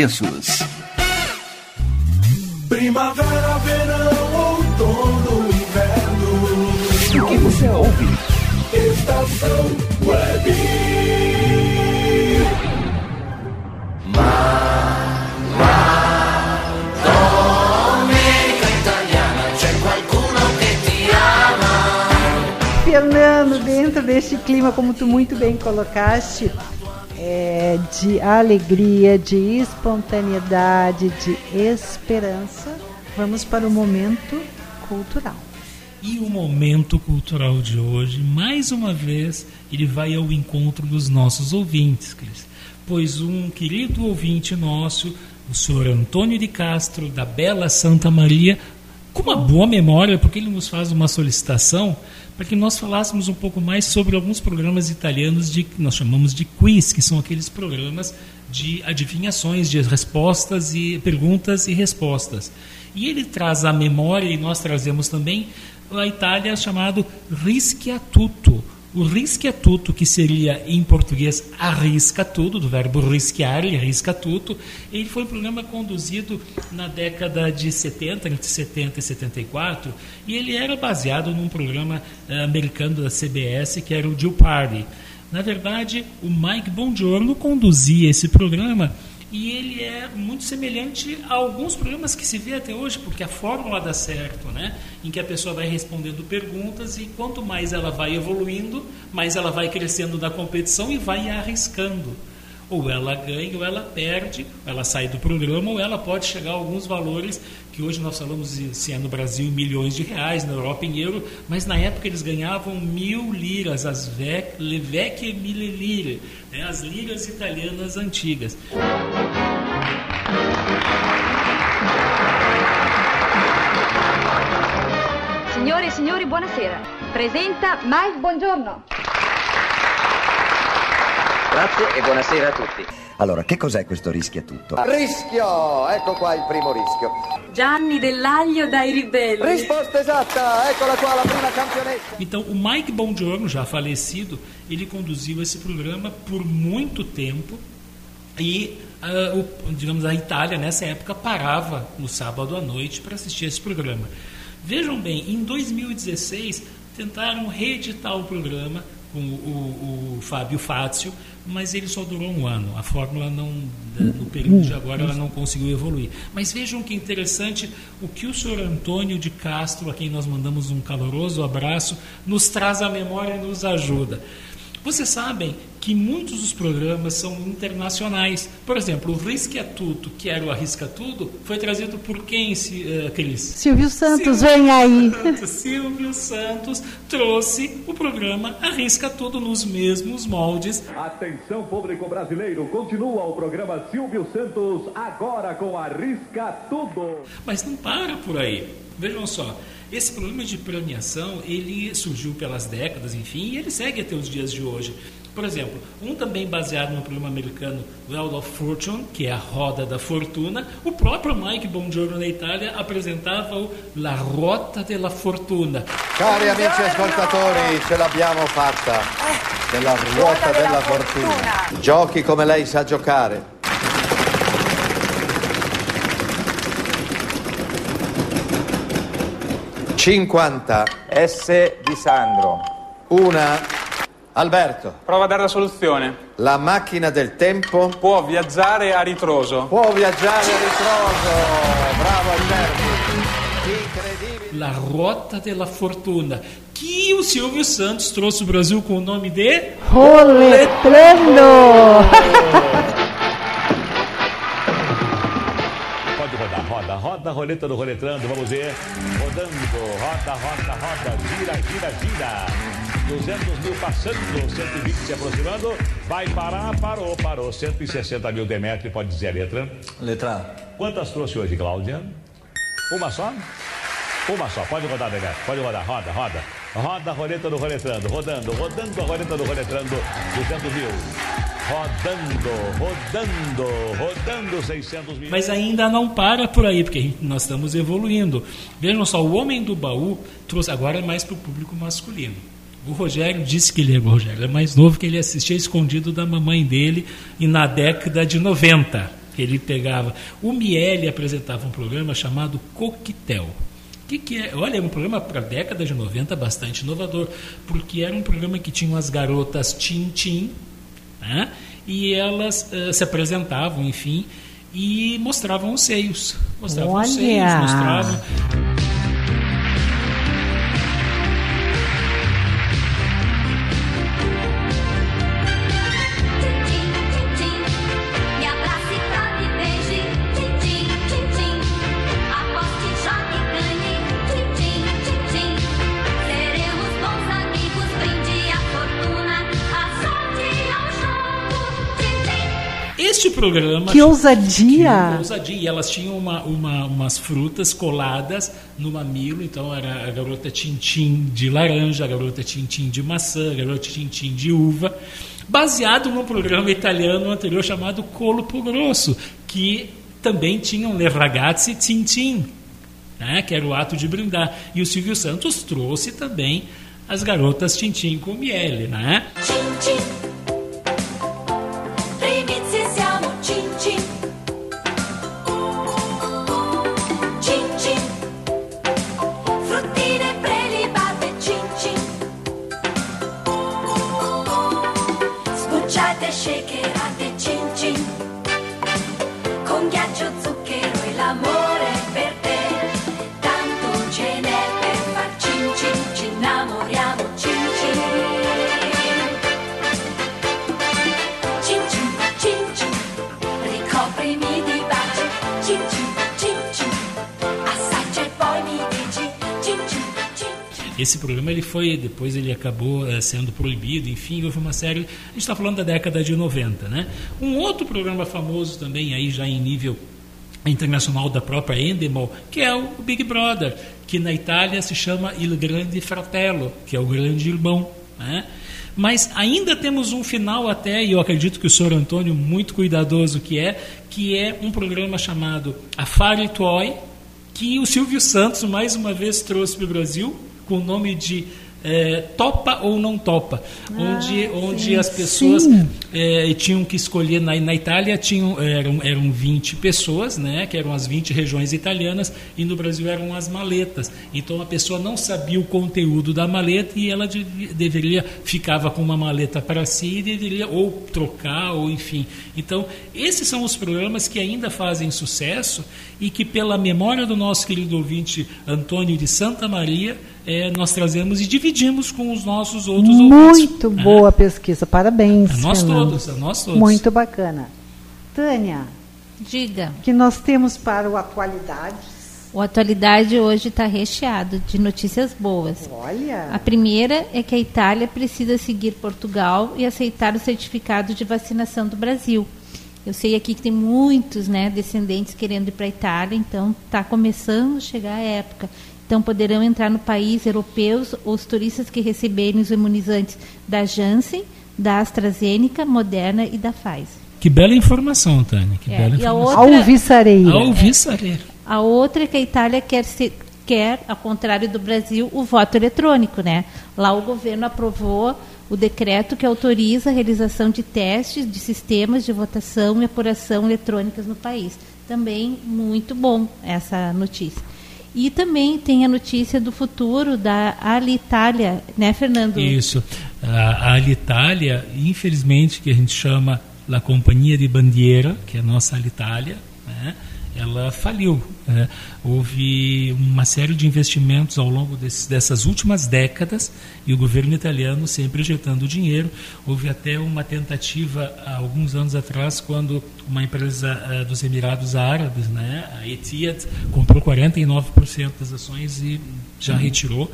Primavera, verão, outono, inverno. O que você ouve? Estação Web. Ma, ma, domenica italiana, c'è qualcuno che ti ama. Fernando, dentro deste clima, como tu muito bem colocaste, é, de alegria, de espontaneidade, de esperança, vamos para o momento cultural. E o momento cultural de hoje, mais uma vez, ele vai ao encontro dos nossos ouvintes, Cris. Pois um querido ouvinte nosso, o senhor Antônio de Castro, da Bela Santa Maria, com uma boa memória, porque ele nos faz uma solicitação para que nós falássemos um pouco mais sobre alguns programas italianos de que nós chamamos de quiz, que são aqueles programas de adivinhações, de respostas e perguntas e respostas. E ele traz a memória e nós trazemos também a Itália chamado Rischi a tutto, o risquetuto, que seria em português arrisca tudo, do verbo risquear, ele arrisca tudo, ele foi um programa conduzido na década de 70, entre 70 e 74, e ele era baseado num programa uh, americano da CBS, que era o Jill Party. Na verdade, o Mike Bongiorno conduzia esse programa e ele é muito semelhante a alguns programas que se vê até hoje, porque a fórmula dá certo, né? Em que a pessoa vai respondendo perguntas e quanto mais ela vai evoluindo, mais ela vai crescendo na competição e vai arriscando. Ou ela ganha ou ela perde, ela sai do programa ou ela pode chegar a alguns valores que hoje nós falamos se é no Brasil milhões de reais, na Europa em euro, mas na época eles ganhavam mil liras, as vec, vecchie mille lire, né, as liras italianas antigas. Signore e signori, buonasera. Presenta Mike Buongiorno. Grazie e buonasera a tutti. Allora, che cos'è questo rischia tutto? Rischio! Ecco qua il primo rischio. Gianni Dell'Aglio dai Ribelli. Risposta esatta! Eccola qua la prima campionessa. Então, o Mike Bongiorno, já falecido, ele conduziu esse programa por muito tempo e, uh, o, digamos, a Itália, nessa época, parava no sábado à noite para assistir esse programa. Vejam bem, em 2016 tentaram reeditar o programa com o, o, Fábio Fácio, mas ele só durou um ano. A fórmula não, no período de agora, ela não conseguiu evoluir. Mas vejam que interessante o que o senhor Antônio de Castro, a quem nós mandamos um caloroso abraço, nos traz à memória e nos ajuda. Vocês sabem que muitos dos programas são internacionais. Por exemplo, o Risque Tudo, que era o Arrisca Tudo, foi trazido por quem, uh, Cris? Silvio Santos, Silvio vem aí. Santos. Silvio Santos trouxe o programa Arrisca Tudo nos mesmos moldes. Atenção, público brasileiro, continua o programa Silvio Santos, agora com Arrisca Tudo. Mas não para por aí. Vejam só, esse problema de premiação, ele surgiu pelas décadas, enfim, e ele segue até os dias de hoje. Por exemplo, um também baseado no programa americano Wheel of Fortune, que é a Roda da Fortuna, o próprio Mike Bongiorno na Itália apresentava o La Rota della Fortuna. Cari amici ascoltatori, ce l'abbiamo fatta, della Ruota della Fortuna. Giochi come lei sa giocare. Cinquanta. S di Sandro. Una. Alberto. Prova a dare la soluzione. La macchina del tempo. Può viaggiare a ritroso. Può viaggiare a ritroso. Bravo Alberto. Incredibile. La Rota della Fortuna. Que o Silvio Santos trouxe o Brasil com o nome de Roletrando. roda, a roleta do Roletrando, vamos ver. Rodando, roda, roda, roda, gira, gira, gira. 200 mil passando, 120 se aproximando, vai parar, parou, parou. 160 mil Demetri, pode dizer a letra. Letra A. Quantas trouxe hoje, Cláudia? Uma só? Uma só, pode rodar, Demetri, pode rodar, roda, roda. Roda a roleta do Roletrando, rodando, rodando a roleta do Roletrando, 200 mil. Rodando, rodando, rodando 600 mil. Mas ainda não para por aí, porque nós estamos evoluindo. Vejam só, o Homem do Baú trouxe agora mais para o público masculino. O Rogério disse que ele é o Rogério, é mais novo que ele assistia escondido da mamãe dele e na década de 90 que ele pegava. O Miele apresentava um programa chamado Coquetel. Que, que é? Olha, é um programa para a década de 90 bastante inovador, porque era um programa que tinha as garotas Tintim, né? e elas uh, se apresentavam, enfim, e mostravam os seios. Mostravam Olha. os seios, mostravam. Programa. Que ousadia! Que ousadia. E elas tinham uma, uma- umas frutas coladas no mamilo, então era a garota Tintim de laranja, a garota Tintim de maçã, a garota Tintim de uva, baseado num programa italiano anterior chamado Colpo Grosso, que também tinha um Le Ragazzi Tintim, né, que era o ato de brindar. E o Silvio Santos trouxe também as garotas Tintim com miele, né? that shake it. I Esse programa ele foi, depois ele acabou eh, sendo proibido, enfim, houve uma série. A gente está falando da década de 90, né? Um outro programa famoso também, aí já em nível internacional da própria Endemol, que é o Big Brother, que na Itália se chama Il Grande Fratello, que é o grande irmão. Né? Mas ainda temos um final até, e eu acredito que o senhor Antônio, muito cuidadoso que é, que é um programa chamado Affari Tuoi, que o Silvio Santos mais uma vez trouxe para o Brasil, com o nome de é, Topa ou Não Topa, onde, onde sim, as pessoas é, tinham que escolher, na, na Itália tinham, eram, eram 20 pessoas, né, que eram as 20 regiões italianas, e no Brasil eram as maletas. Então a pessoa não sabia o conteúdo da maleta e ela de- deveria, ficava com uma maleta para si e deveria ou trocar, ou enfim. Então, esses são os programas que ainda fazem sucesso e que, pela memória do nosso querido ouvinte Antônio de Santa Maria, eh, nós trazemos e dividimos com os nossos outros ouvintes. Muito boa pesquisa, parabéns. A nós Fernando. todos, a nós todos. Muito bacana. Tânia, Diga. que nós temos para o Atualidades. O Atualidade hoje está recheado de notícias boas. Olha. A primeira é que a Itália precisa seguir Portugal e aceitar o certificado de vacinação do Brasil. Eu sei aqui que tem muitos né, descendentes querendo ir para a Itália, então está começando a chegar a época. Então poderão entrar no país europeus os turistas que receberem os imunizantes da Janssen, da AstraZeneca, Moderna e da Pfizer. Que bela informação, Tânia. Que É, bela a informação. outra- Alvissareira. Alvissareira. A outra é que a Itália quer, se- quer, ao contrário do Brasil, o voto eletrônico. Né? Lá o governo aprovou o decreto que autoriza a realização de testes de sistemas de votação e apuração eletrônicas no país. Também muito bom essa notícia. E também tem a notícia do futuro da Alitalia, né, Fernando? Isso. A, Alitalia, infelizmente, que a gente chama La Companhia de Bandiera, que é a nossa Alitalia, né, ela faliu. né. Houve uma série de investimentos ao longo desses, dessas últimas décadas e o governo italiano sempre injetando dinheiro. Houve até uma tentativa há alguns anos atrás, quando uma empresa eh, dos Emirados Árabes, né, a Etihad, comprou 49% das ações e já retirou.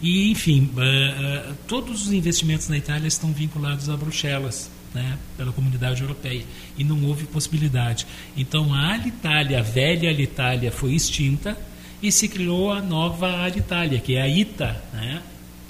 E, enfim, eh, eh, todos os investimentos na Itália estão vinculados a Bruxelas, né, pela comunidade europeia, e não houve possibilidade. Então, a Alitalia, a velha Alitalia, foi extinta e se criou a nova Alitalia, que é a ITA, né,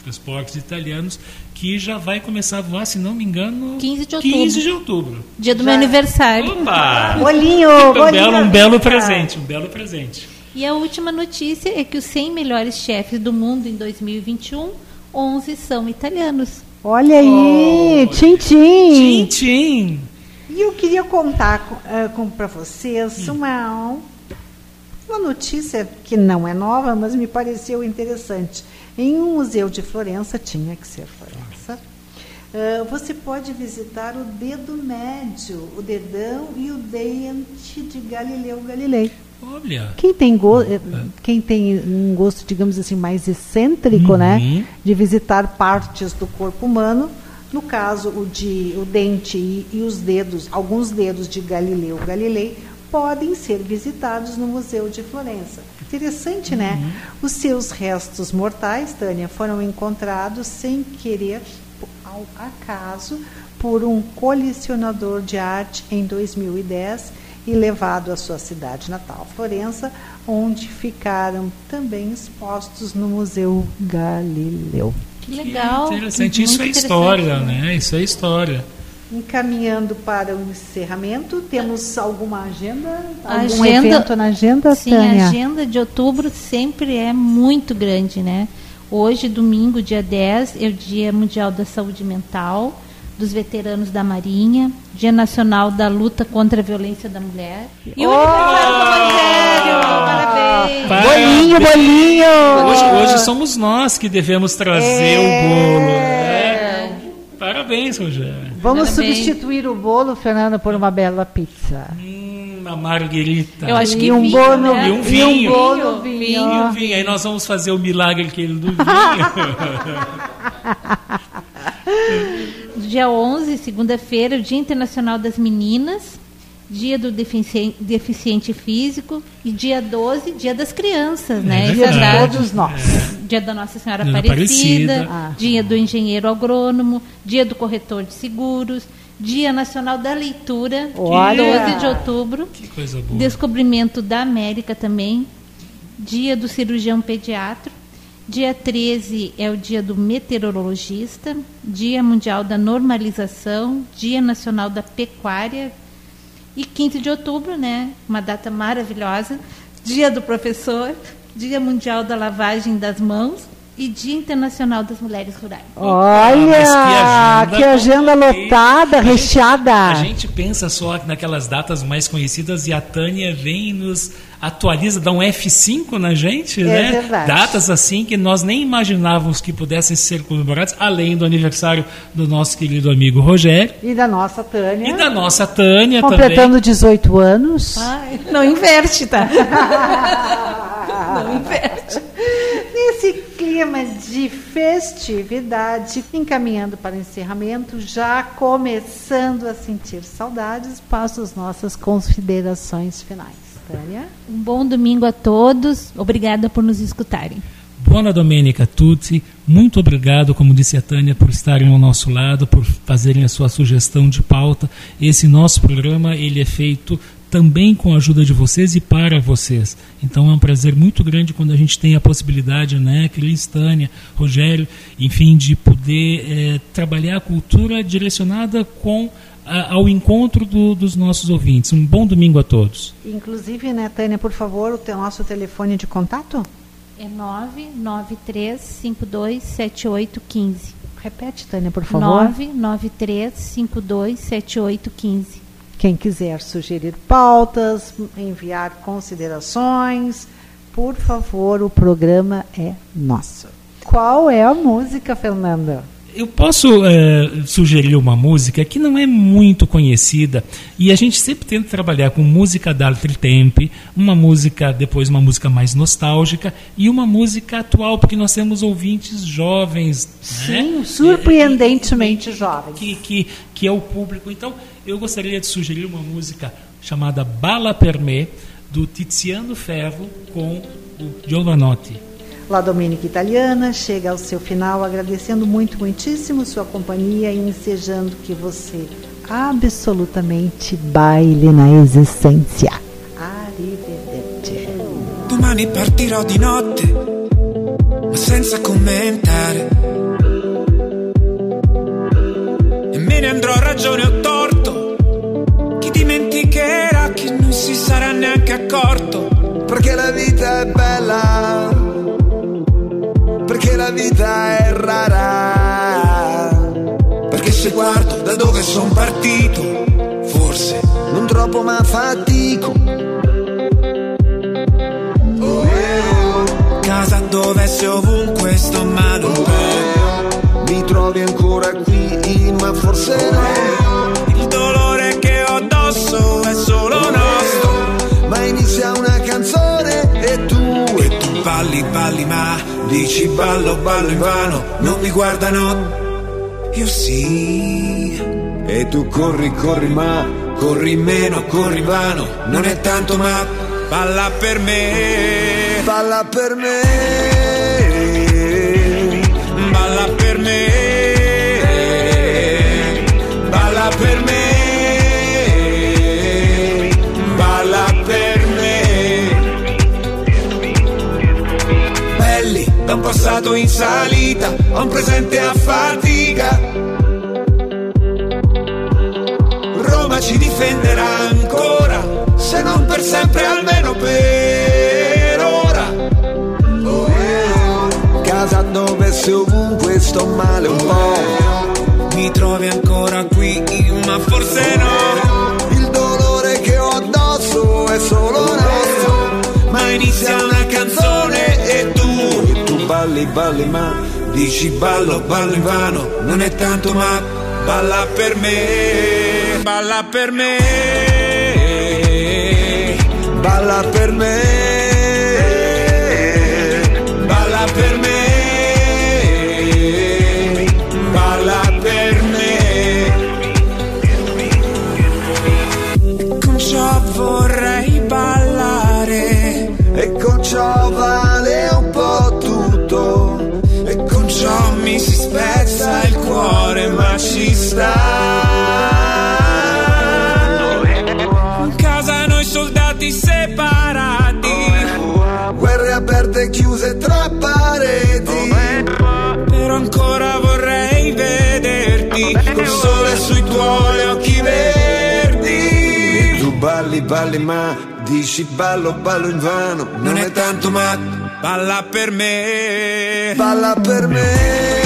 Transportes Italianos, que já vai começar a voar, se não me engano, 15 de outubro. 15 de outubro. Dia do meu aniversário. Opa! Bolinho, um bolinho. belo, um belo presente, um belo presente. E a última notícia é que os 100 melhores chefes do mundo em 2021, 11 são italianos. Olha aí, tchim, tchim. Tchim, tchim. E eu queria contar com, eh, com para vocês uma, uma notícia que não é nova, mas me pareceu interessante. Em um museu de Florença, tinha que ser Florença, você pode visitar o dedo médio, o dedão e o dente de Galileu Galilei. Olha. Quem tem, go eh, quem tem um gosto, digamos assim, mais excêntrico, né, Uhum. de visitar partes do corpo humano, no caso o de o dente e, e os dedos, alguns dedos de Galileu Galilei podem ser visitados no Museu de Florença. Interessante, né? Os seus restos mortais, Tânia, foram encontrados sem querer, ao acaso, por um colecionador de arte em 2010 e levado à sua cidade natal, Florença, onde ficaram também expostos no Museu Galileu. Que legal. Interessante. Muito Isso é interessante, história, né? Isso é história. Encaminhando para o encerramento, temos alguma agenda? Algum agenda- evento na agenda, Sim, Tânia? a agenda de outubro sempre é muito grande, né? Hoje, domingo, dia 10, é o Dia Mundial da Saúde Mental, dos veteranos da Marinha, Dia Nacional da Luta contra a Violência da Mulher. E o aniversário do Rogério! Parabéns! Bolinho, bolinho! Hoje, hoje somos nós que devemos trazer o bolo. né? Parabéns, Rogério. Vamos Parabéns. substituir o bolo, Fernanda, por uma bela pizza. Hum, Uma marguerita. Eu acho que E um vinho, bolo, né? E um vinho. E um bolo, Vinho, vinho. E um vinho. Aí nós vamos fazer o milagre aquele do vinho. Dia 11, segunda-feira, o Dia Internacional das Meninas. dia do defici- deficiente físico e dia 12, dia das crianças, né? Dia Essa de todos nós. Dia da Nossa Senhora Dia da Aparecida, Aparecida. Ah. dia do engenheiro agrônomo, dia do corretor de seguros, dia nacional da leitura, Olha! 12 de outubro, Que coisa boa. descobrimento da América também, dia do cirurgião pediatra, dia 13 é o dia do meteorologista, dia mundial da normalização, dia nacional da pecuária. E 15 de outubro, né, uma data maravilhosa, dia do professor, dia mundial da lavagem das mãos e dia internacional das mulheres rurais. Olha, mas que que agenda, agenda lotada, recheada. A gente pensa só naquelas datas mais conhecidas e a Tânia vem e nos atualiza, dá um F5 na gente, É né? verdade. Datas assim que nós nem imaginávamos que pudessem ser comemoradas, além do aniversário do nosso querido amigo Rogério E da nossa Tânia. e da nossa Tânia Completando também. 18 anos. Ai, não inverte, tá? não inverte. Clima de festividade, encaminhando para o encerramento, já começando a sentir saudades, passo as nossas considerações finais. Tânia? Um bom domingo a todos. Obrigada por nos escutarem. Buona Domenica a tutti. Muito obrigado, como disse a Tânia, por estarem ao nosso lado, por fazerem a sua sugestão de pauta. Esse nosso programa ele é feito também com a ajuda de vocês e para vocês. Então é um prazer muito grande quando a gente tem a possibilidade, né, Cris, Tânia, Rogério, enfim, de poder eh, trabalhar a cultura direcionada com a- ao encontro do- dos nossos ouvintes. Um bom domingo a todos. Inclusive, né, Tânia, por favor, o teu nosso telefone de contato? É 993527815. Repete, Tânia, por favor. 993527815. Quem quiser sugerir pautas, enviar considerações, por favor, o programa é nosso. Qual é a música, Fernanda? Eu posso eh, sugerir uma música que não é muito conhecida e a gente sempre tenta trabalhar com música d'altri tempi, uma música depois uma música mais nostálgica e uma música atual porque nós temos ouvintes jovens, Sim, né? surpreendentemente jovens. que, que, que é o público. Então, eu gostaria de sugerir uma música chamada Bala per me, do Tiziano Ferro com o Giovanotti. La Domenica Italiana chega ao seu final agradecendo muito, muitíssimo sua companhia e ensejando que você absolutamente baile na existência. Arrivederci. Domani partirò di notte, ma senza commentare. E me ne andrò a ragione o torto. Chi dimenticherà, chi non si sarà neanche accorto. Perché la vita è bella, perché la vita è rara. Perché se guardo da dove son partito, forse Non troppo ma fatico. casa dove se ovunque sto male un po'. Mi trovi ancora qui, ma forse no. Il dolore che ho addosso è solo nostro. Ma inizia una canzone E tu balli, balli, ma dici ballo, ballo in vano. Non mi guardano, io sì. e tu corri, corri, ma Corri meno, corri in vano. Non è tanto, ma balla per me. balla per me. Balla per me. Balla per me. Da un passato in salita, a un presente a fatica. Roma ci difenderà ancora, se non per sempre almeno per ora. Casa dove se ovunque sto male un po'. Mi trovi ancora qui, ma forse no. Il dolore che ho addosso è solo nostro. Ma inizia una canzone e E balli, balli, ma dici ballo, ballo in vano. Non è tanto, ma balla per me. Balla per me. balla per me. Balla per me. Sta. In casa noi soldati separati, Guerre aperte e chiuse tra pareti però ancora vorrei vederti col sole sui tuoi occhi verdi. Tu balli, balli ma dici ballo, ballo in vano Non è tanto ma balla per me. Balla per me